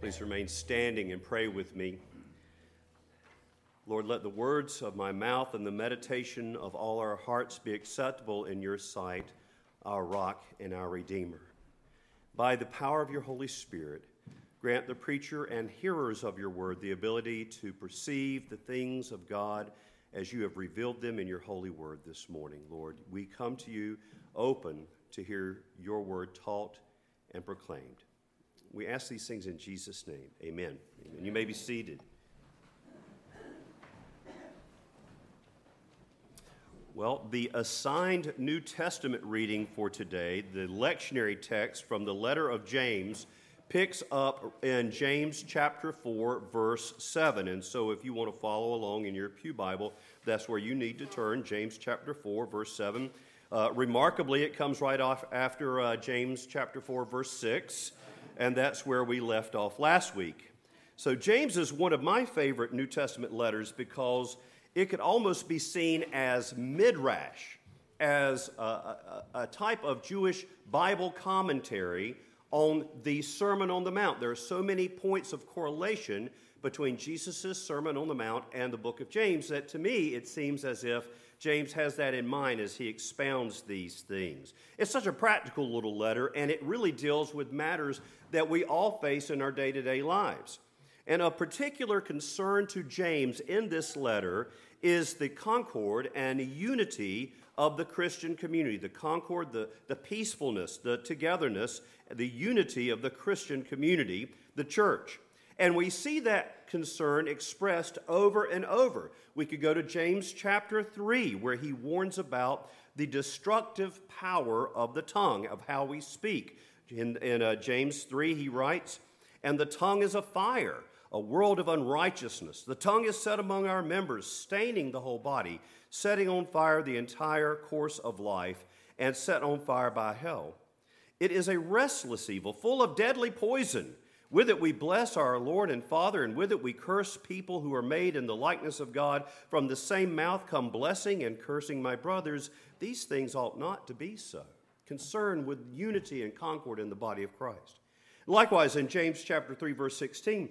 Please remain standing and pray with me. Lord, let the words of my mouth and the meditation of all our hearts be acceptable in your sight, our rock and our Redeemer. By the power of your Holy Spirit, grant the preacher and hearers of your word the ability to perceive the things of God as you have revealed them in your holy word this morning, Lord. We come to you open to hear your word taught and proclaimed. We ask these things in Jesus' name. Amen. Amen. You may be seated. Well, the assigned New Testament reading for today, the lectionary text from the letter of James, picks up in James chapter 4, verse 7. And so if you want to follow along in your Pew Bible, that's where you need to turn, James chapter 4, verse 7. Uh, remarkably, it comes right off after uh, James chapter 4, verse 6, and that's where we left off last week. So, James is one of my favorite New Testament letters because it could almost be seen as midrash, as a, a, a type of Jewish Bible commentary on the Sermon on the Mount. There are so many points of correlation between Jesus' Sermon on the Mount and the book of James that to me it seems as if James has that in mind as he expounds these things. It's such a practical little letter, and it really deals with matters that we all face in our day to day lives. And a particular concern to James in this letter is the concord and unity of the Christian community. The concord, the, the peacefulness, the togetherness, the unity of the Christian community, the church. And we see that concern expressed over and over. We could go to James chapter 3, where he warns about the destructive power of the tongue, of how we speak. In, in uh, James 3, he writes, And the tongue is a fire, a world of unrighteousness. The tongue is set among our members, staining the whole body, setting on fire the entire course of life, and set on fire by hell. It is a restless evil, full of deadly poison. With it we bless our Lord and Father, and with it we curse people who are made in the likeness of God. From the same mouth come blessing and cursing, my brothers. These things ought not to be so. Concern with unity and concord in the body of Christ. Likewise, in James chapter 3, verse 16,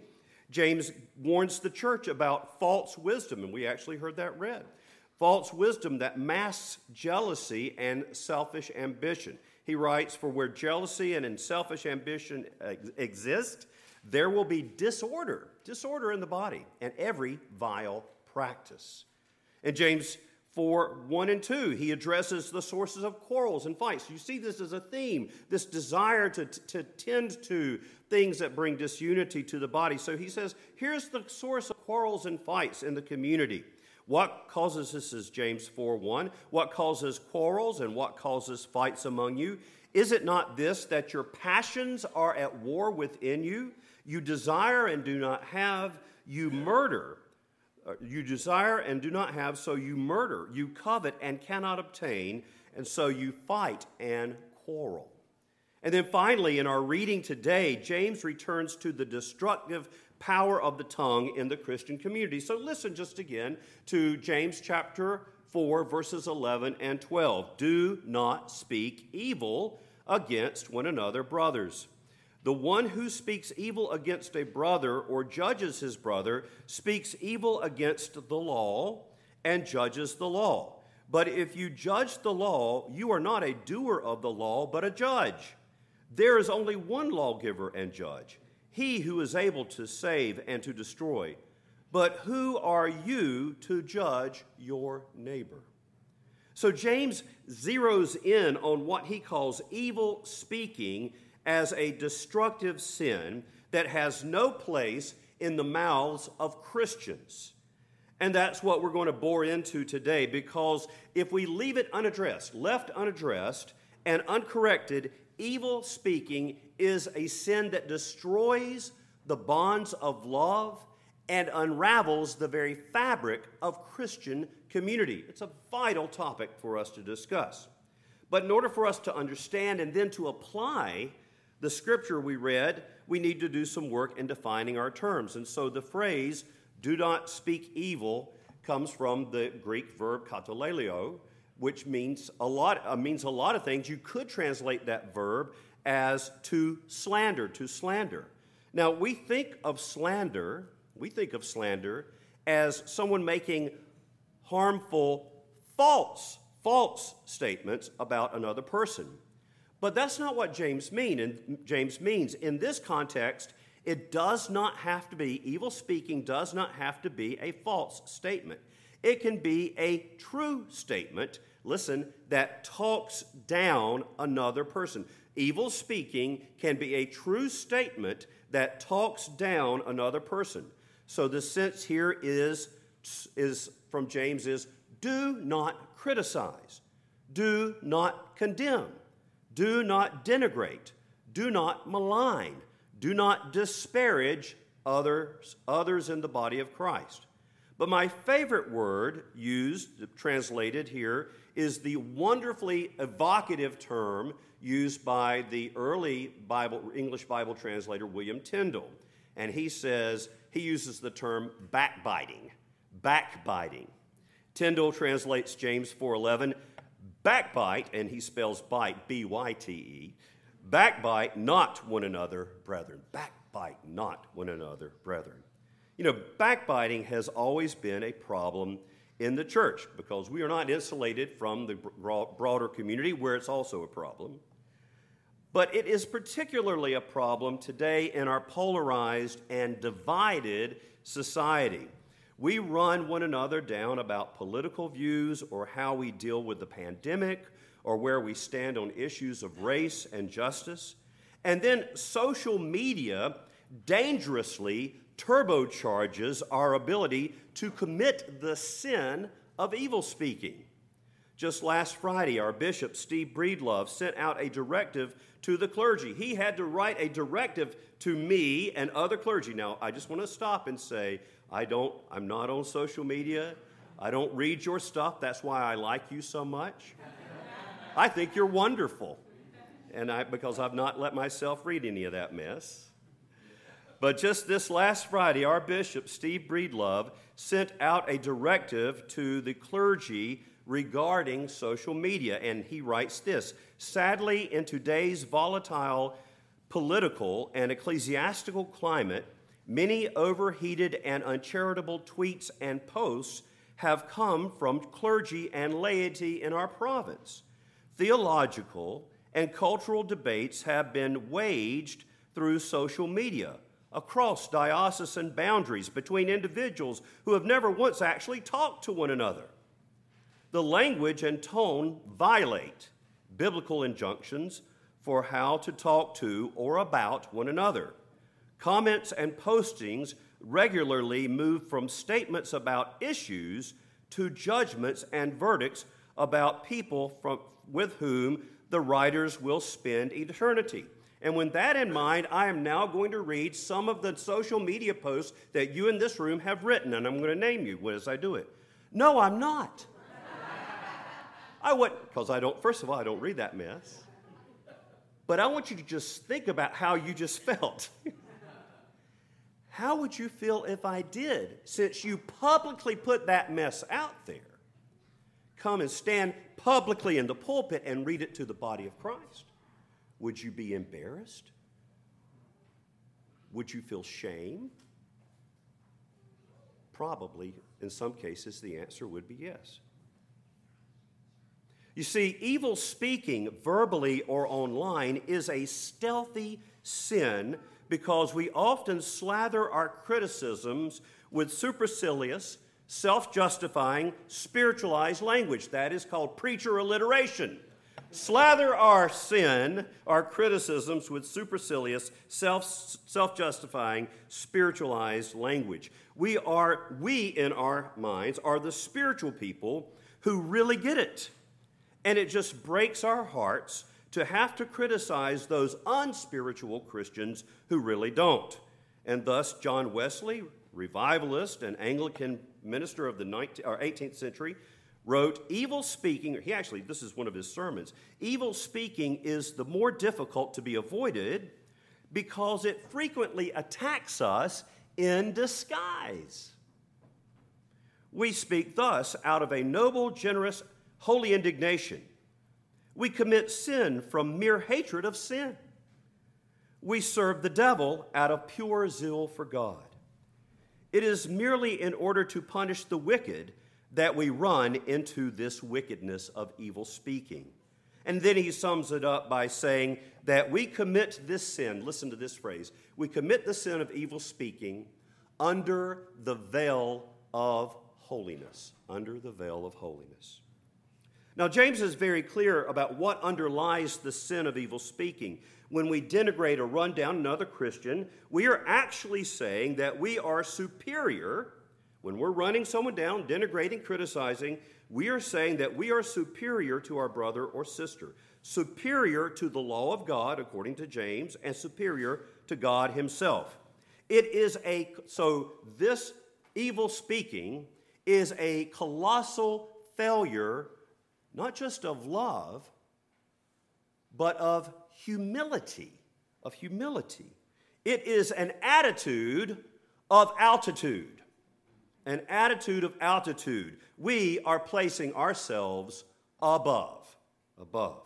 James warns the church about false wisdom, and we actually heard that read. False wisdom that masks jealousy and selfish ambition. He writes, For where jealousy and selfish ambition exist, there will be disorder, disorder in the body, and every vile practice. In James 4 1 and 2, he addresses the sources of quarrels and fights. You see this as a theme, this desire to, to tend to things that bring disunity to the body. So he says, here's the source of quarrels and fights in the community. What causes this is James 4 1. What causes quarrels and what causes fights among you? Is it not this, that your passions are at war within you? You desire and do not have, you murder. Uh, you desire and do not have, so you murder. You covet and cannot obtain, and so you fight and quarrel. And then finally, in our reading today, James returns to the destructive power of the tongue in the Christian community. So listen just again to James chapter 4, verses 11 and 12. Do not speak evil against one another, brothers. The one who speaks evil against a brother or judges his brother speaks evil against the law and judges the law. But if you judge the law, you are not a doer of the law, but a judge. There is only one lawgiver and judge he who is able to save and to destroy. But who are you to judge your neighbor? So James zeroes in on what he calls evil speaking as a destructive sin that has no place in the mouths of Christians. And that's what we're going to bore into today because if we leave it unaddressed, left unaddressed, and uncorrected, evil speaking is a sin that destroys the bonds of love and unravels the very fabric of Christian community. It's a vital topic for us to discuss. But in order for us to understand and then to apply the scripture we read, we need to do some work in defining our terms. And so the phrase, do not speak evil, comes from the Greek verb katalelio, which means a lot, uh, means a lot of things. You could translate that verb as to slander, to slander. Now, we think of slander, we think of slander as someone making harmful, false, false statements about another person. But that's not what James mean and James means. In this context, it does not have to be evil speaking does not have to be a false statement. It can be a true statement, listen, that talks down another person. Evil speaking can be a true statement that talks down another person. So the sense here is, is from James is do not criticize, do not condemn, do not denigrate, do not malign, do not disparage others, others in the body of Christ. But my favorite word used, translated here, is the wonderfully evocative term used by the early Bible, English Bible translator William Tyndale. And he says, he uses the term backbiting. Backbiting. Tyndale translates James 4:11, backbite, and he spells bite, B-Y-T-E. Backbite not one another, brethren. Backbite not one another, brethren. You know, backbiting has always been a problem in the church because we are not insulated from the broader community where it's also a problem. But it is particularly a problem today in our polarized and divided society. We run one another down about political views or how we deal with the pandemic or where we stand on issues of race and justice. And then social media dangerously turbocharges our ability to commit the sin of evil speaking. Just last Friday, our bishop, Steve Breedlove, sent out a directive to the clergy. He had to write a directive to me and other clergy. Now, I just want to stop and say, I don't, I'm not on social media. I don't read your stuff. That's why I like you so much. I think you're wonderful. And I, because I've not let myself read any of that mess. But just this last Friday, our bishop, Steve Breedlove, sent out a directive to the clergy regarding social media. And he writes this Sadly, in today's volatile political and ecclesiastical climate, many overheated and uncharitable tweets and posts have come from clergy and laity in our province. Theological and cultural debates have been waged through social media across diocesan boundaries between individuals who have never once actually talked to one another. The language and tone violate biblical injunctions for how to talk to or about one another. Comments and postings regularly move from statements about issues to judgments and verdicts about people from, with whom the writers will spend eternity. And with that in mind, I am now going to read some of the social media posts that you in this room have written, and I'm going to name you as I do it. No, I'm not. I would, because I don't, first of all, I don't read that mess. But I want you to just think about how you just felt. how would you feel if I did, since you publicly put that mess out there? Come and stand publicly in the pulpit and read it to the body of Christ. Would you be embarrassed? Would you feel shame? Probably, in some cases, the answer would be yes. You see, evil speaking, verbally or online, is a stealthy sin because we often slather our criticisms with supercilious, self justifying, spiritualized language. That is called preacher alliteration slather our sin, our criticisms with supercilious, self self justifying, spiritualized language. We are, we in our minds, are the spiritual people who really get it. And it just breaks our hearts to have to criticize those unspiritual Christians who really don't. And thus, John Wesley, revivalist and Anglican minister of the 19th, or 18th century, wrote, Evil speaking, he actually, this is one of his sermons, evil speaking is the more difficult to be avoided because it frequently attacks us in disguise. We speak thus out of a noble, generous, holy indignation. We commit sin from mere hatred of sin. we serve the devil out of pure zeal for God. It is merely in order to punish the wicked that we run into this wickedness of evil speaking. And then he sums it up by saying that we commit this sin, listen to this phrase, we commit the sin of evil speaking under the veil of holiness. Under the veil of holiness. Now, James is very clear about what underlies the sin of evil speaking. When we denigrate or run down another Christian, we are actually saying that we are superior. When we're running someone down, denigrating, criticizing, we are saying that we are superior to our brother or sister, superior to the law of God, according to James, and superior to God Himself. It is a, so this evil speaking is a colossal failure not just of love, but of humility. Of humility. It is an attitude of altitude. An attitude of altitude. We are placing ourselves above. Above.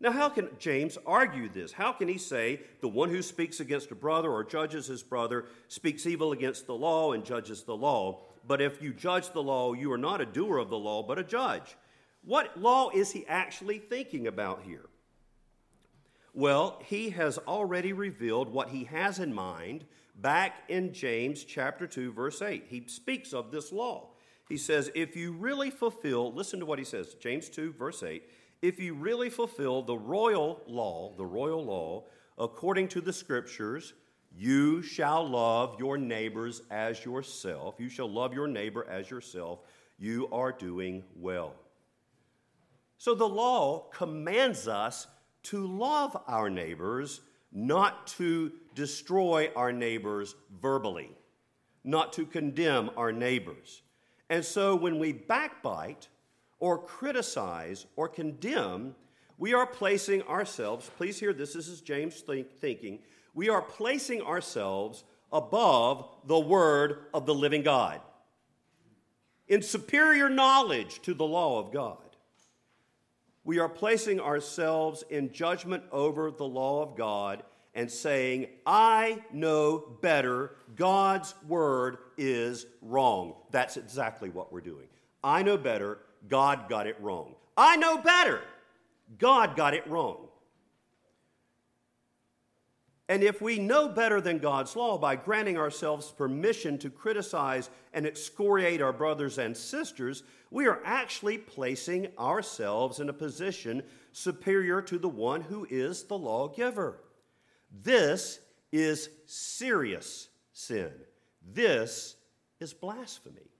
Now, how can James argue this? How can he say the one who speaks against a brother or judges his brother speaks evil against the law and judges the law? But if you judge the law, you are not a doer of the law, but a judge. What law is he actually thinking about here? Well, he has already revealed what he has in mind back in James chapter 2 verse 8. He speaks of this law. He says, "If you really fulfill, listen to what he says, James 2 verse 8, if you really fulfill the royal law, the royal law according to the scriptures, you shall love your neighbors as yourself. You shall love your neighbor as yourself. You are doing well." So the law commands us to love our neighbors, not to destroy our neighbors verbally, not to condemn our neighbors. And so when we backbite or criticize or condemn, we are placing ourselves, please hear this, this is James think, thinking, we are placing ourselves above the word of the living God in superior knowledge to the law of God we are placing ourselves in judgment over the law of God and saying, I know better. God's word is wrong. That's exactly what we're doing. I know better. God got it wrong. I know better. God got it wrong. And if we know better than God's law by granting ourselves permission to criticize and excoriate our brothers and sisters, we are actually placing ourselves in a position superior to the one who is the lawgiver. This is serious sin. This is blasphemy.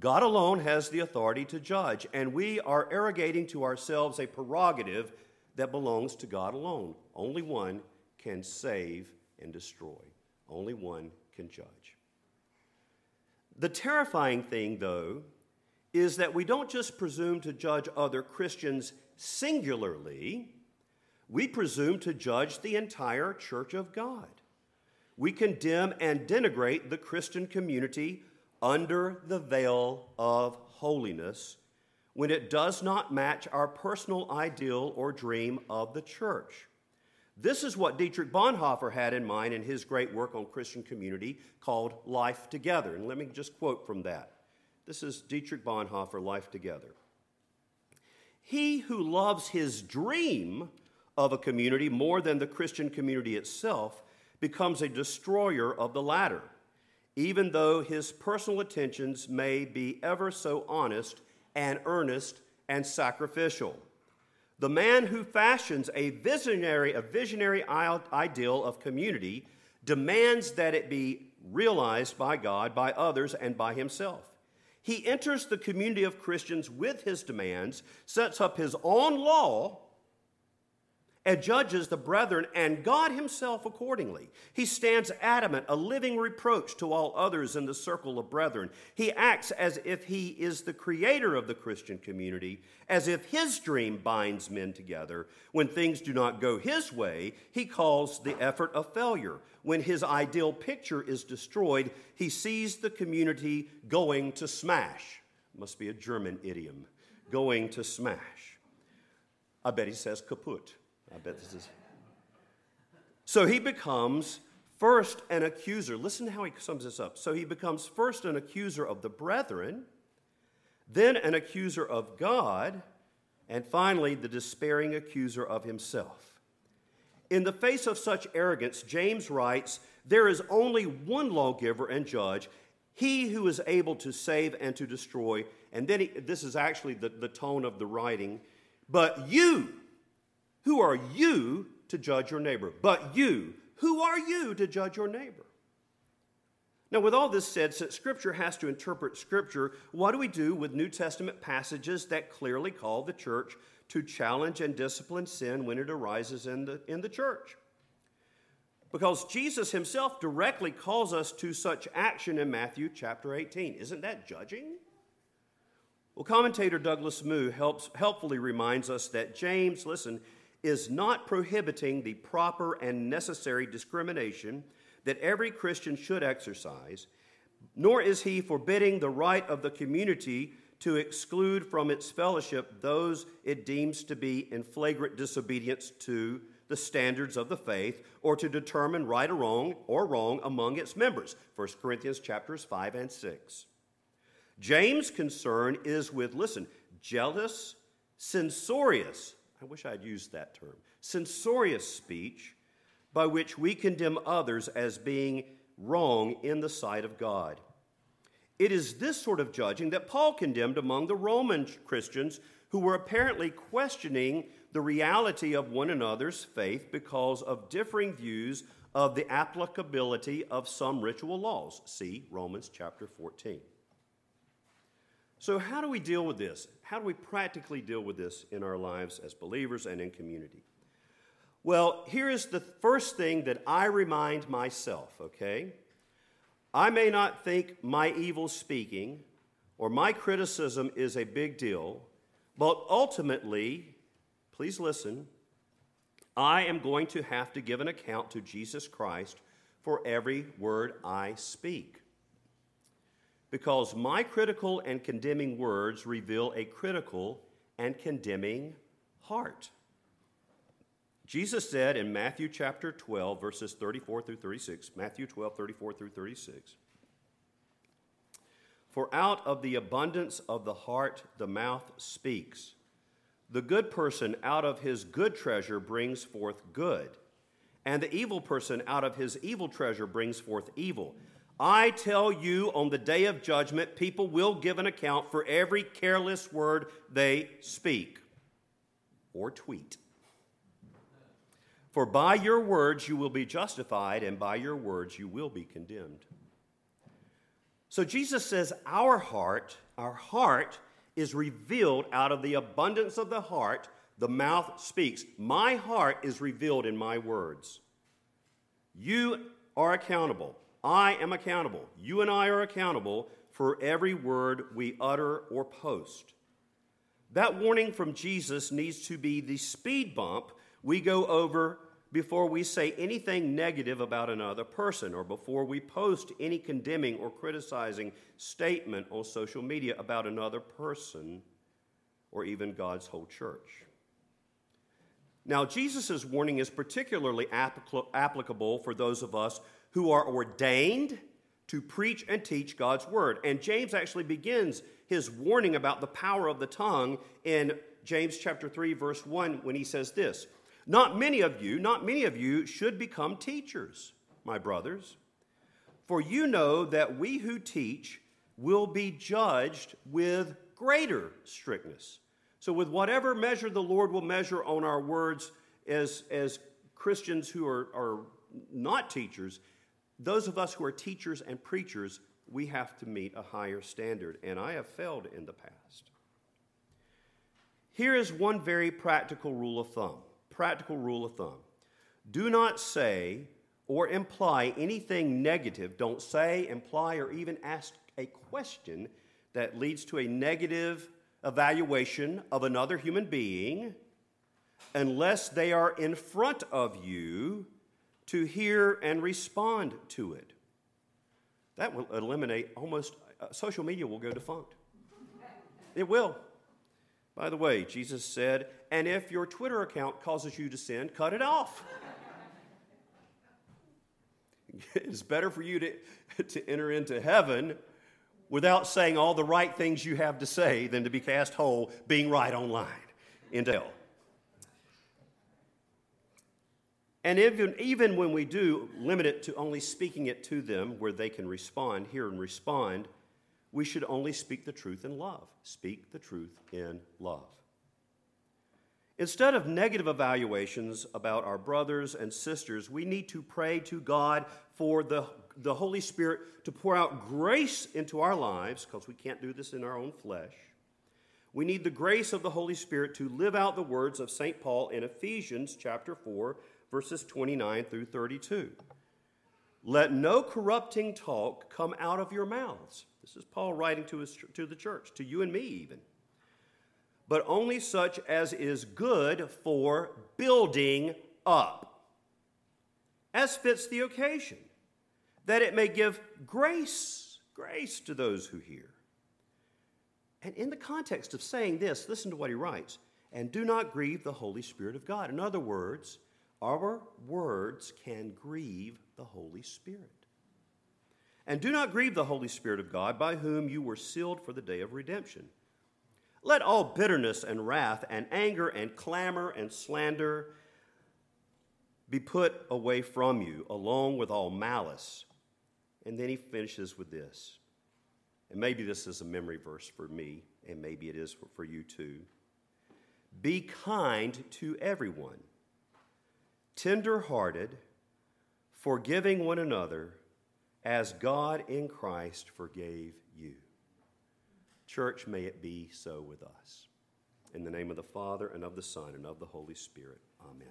God alone has the authority to judge, and we are arrogating to ourselves a prerogative that belongs to God alone. Only one can save and destroy, only one can judge. The terrifying thing, though, is that we don't just presume to judge other Christians singularly, we presume to judge the entire church of God. We condemn and denigrate the Christian community under the veil of holiness when it does not match our personal ideal or dream of the church. This is what Dietrich Bonhoeffer had in mind in his great work on Christian community called Life Together. And let me just quote from that. This is Dietrich Bonhoeffer, Life Together. He who loves his dream of a community more than the Christian community itself becomes a destroyer of the latter, even though his personal attentions may be ever so honest and earnest and sacrificial. The man who fashions a visionary, a visionary ideal of community demands that it be realized by God, by others, and by himself. He enters the community of Christians with his demands, sets up his own law, and judges the brethren and God himself accordingly. He stands adamant, a living reproach to all others in the circle of brethren. He acts as if he is the creator of the Christian community, as if his dream binds men together. When things do not go his way, he calls the effort a failure. When his ideal picture is destroyed, he sees the community going to smash. Must be a German idiom. Going to smash. I bet he says kaput. I bet this is. So he becomes first an accuser. Listen to how he sums this up. So he becomes first an accuser of the brethren, then an accuser of God, and finally the despairing accuser of himself. In the face of such arrogance, James writes, There is only one lawgiver and judge, he who is able to save and to destroy. And then he, this is actually the, the tone of the writing. But you, who are you to judge your neighbor? But you, who are you to judge your neighbor? Now, with all this said, since Scripture has to interpret Scripture, what do we do with New Testament passages that clearly call the church to challenge and discipline sin when it arises in the, in the church? Because Jesus himself directly calls us to such action in Matthew chapter 18. Isn't that judging? Well, commentator Douglas Moo helps, helpfully reminds us that James, listen, is not prohibiting the proper and necessary discrimination that every Christian should exercise, nor is he forbidding the right of the community to exclude from its fellowship those it deems to be in flagrant disobedience to the standards of the faith or to determine right or wrong or wrong among its members. 1 corinthians chapters 5 and 6 james concern is with listen jealous censorious i wish i'd used that term censorious speech by which we condemn others as being wrong in the sight of god it is this sort of judging that paul condemned among the roman christians who were apparently questioning the reality of one another's faith because of differing views of the applicability of some ritual laws. See Romans chapter 14. So, how do we deal with this? How do we practically deal with this in our lives as believers and in community? Well, here is the first thing that I remind myself, okay? I may not think my evil speaking or my criticism is a big deal, but ultimately, please listen, I am going to have to give an account to Jesus Christ for every word I speak. Because my critical and condemning words reveal a critical and condemning heart. Jesus said in Matthew chapter 12, verses 34 through 36, Matthew 12, 34 through 36, For out of the abundance of the heart the mouth speaks. The good person out of his good treasure brings forth good, and the evil person out of his evil treasure brings forth evil. I tell you, on the day of judgment, people will give an account for every careless word they speak or tweet. For by your words you will be justified, and by your words you will be condemned. So Jesus says, Our heart, our heart, is revealed out of the abundance of the heart, the mouth speaks. My heart is revealed in my words. You are accountable. I am accountable. You and I are accountable for every word we utter or post. That warning from Jesus needs to be the speed bump we go over before we say anything negative about another person or before we post any condemning or criticizing statement on social media about another person or even God's whole church. Now, Jesus' warning is particularly applicable for those of us who are ordained to preach and teach God's word. And James actually begins his warning about the power of the tongue in James chapter 3 verse 1 when he says this, not many of you, not many of you should become teachers, my brothers. For you know that we who teach will be judged with greater strictness. So, with whatever measure the Lord will measure on our words as, as Christians who are, are not teachers, those of us who are teachers and preachers, we have to meet a higher standard. And I have failed in the past. Here is one very practical rule of thumb practical rule of thumb do not say or imply anything negative. Don't say, imply, or even ask a question that leads to a negative evaluation of another human being unless they are in front of you to hear and respond to it. That will eliminate almost, uh, social media will go defunct. It will. By the way, Jesus said, and if your Twitter account causes you to sin, cut it off. it's better for you to, to enter into heaven without saying all the right things you have to say than to be cast whole being right online into hell. And even, even when we do limit it to only speaking it to them where they can respond, hear and respond, we should only speak the truth in love. Speak the truth in love. Instead of negative evaluations about our brothers and sisters, we need to pray to God for the, the Holy Spirit to pour out grace into our lives, because we can't do this in our own flesh. We need the grace of the Holy Spirit to live out the words of St. Paul in Ephesians chapter 4, verses 29 through 32. Let no corrupting talk come out of your mouths. This is Paul writing to, his, to the church, to you and me even but only such as is good for building up, as fits the occasion, that it may give grace, grace to those who hear. And in the context of saying this, listen to what he writes and do not grieve the Holy Spirit of God. In other words, our words can grieve the Holy Spirit. And do not grieve the Holy Spirit of God, by whom you were sealed for the day of redemption. Let all bitterness and wrath and anger and clamor and slander be put away from you, along with all malice. And then he finishes with this. And maybe this is a memory verse for me, and maybe it is for you too. Be kind to everyone, tender hearted, forgiving one another, as God in Christ forgave you. Church, may it be so with us. In the name of the Father, and of the Son, and of the Holy Spirit. Amen.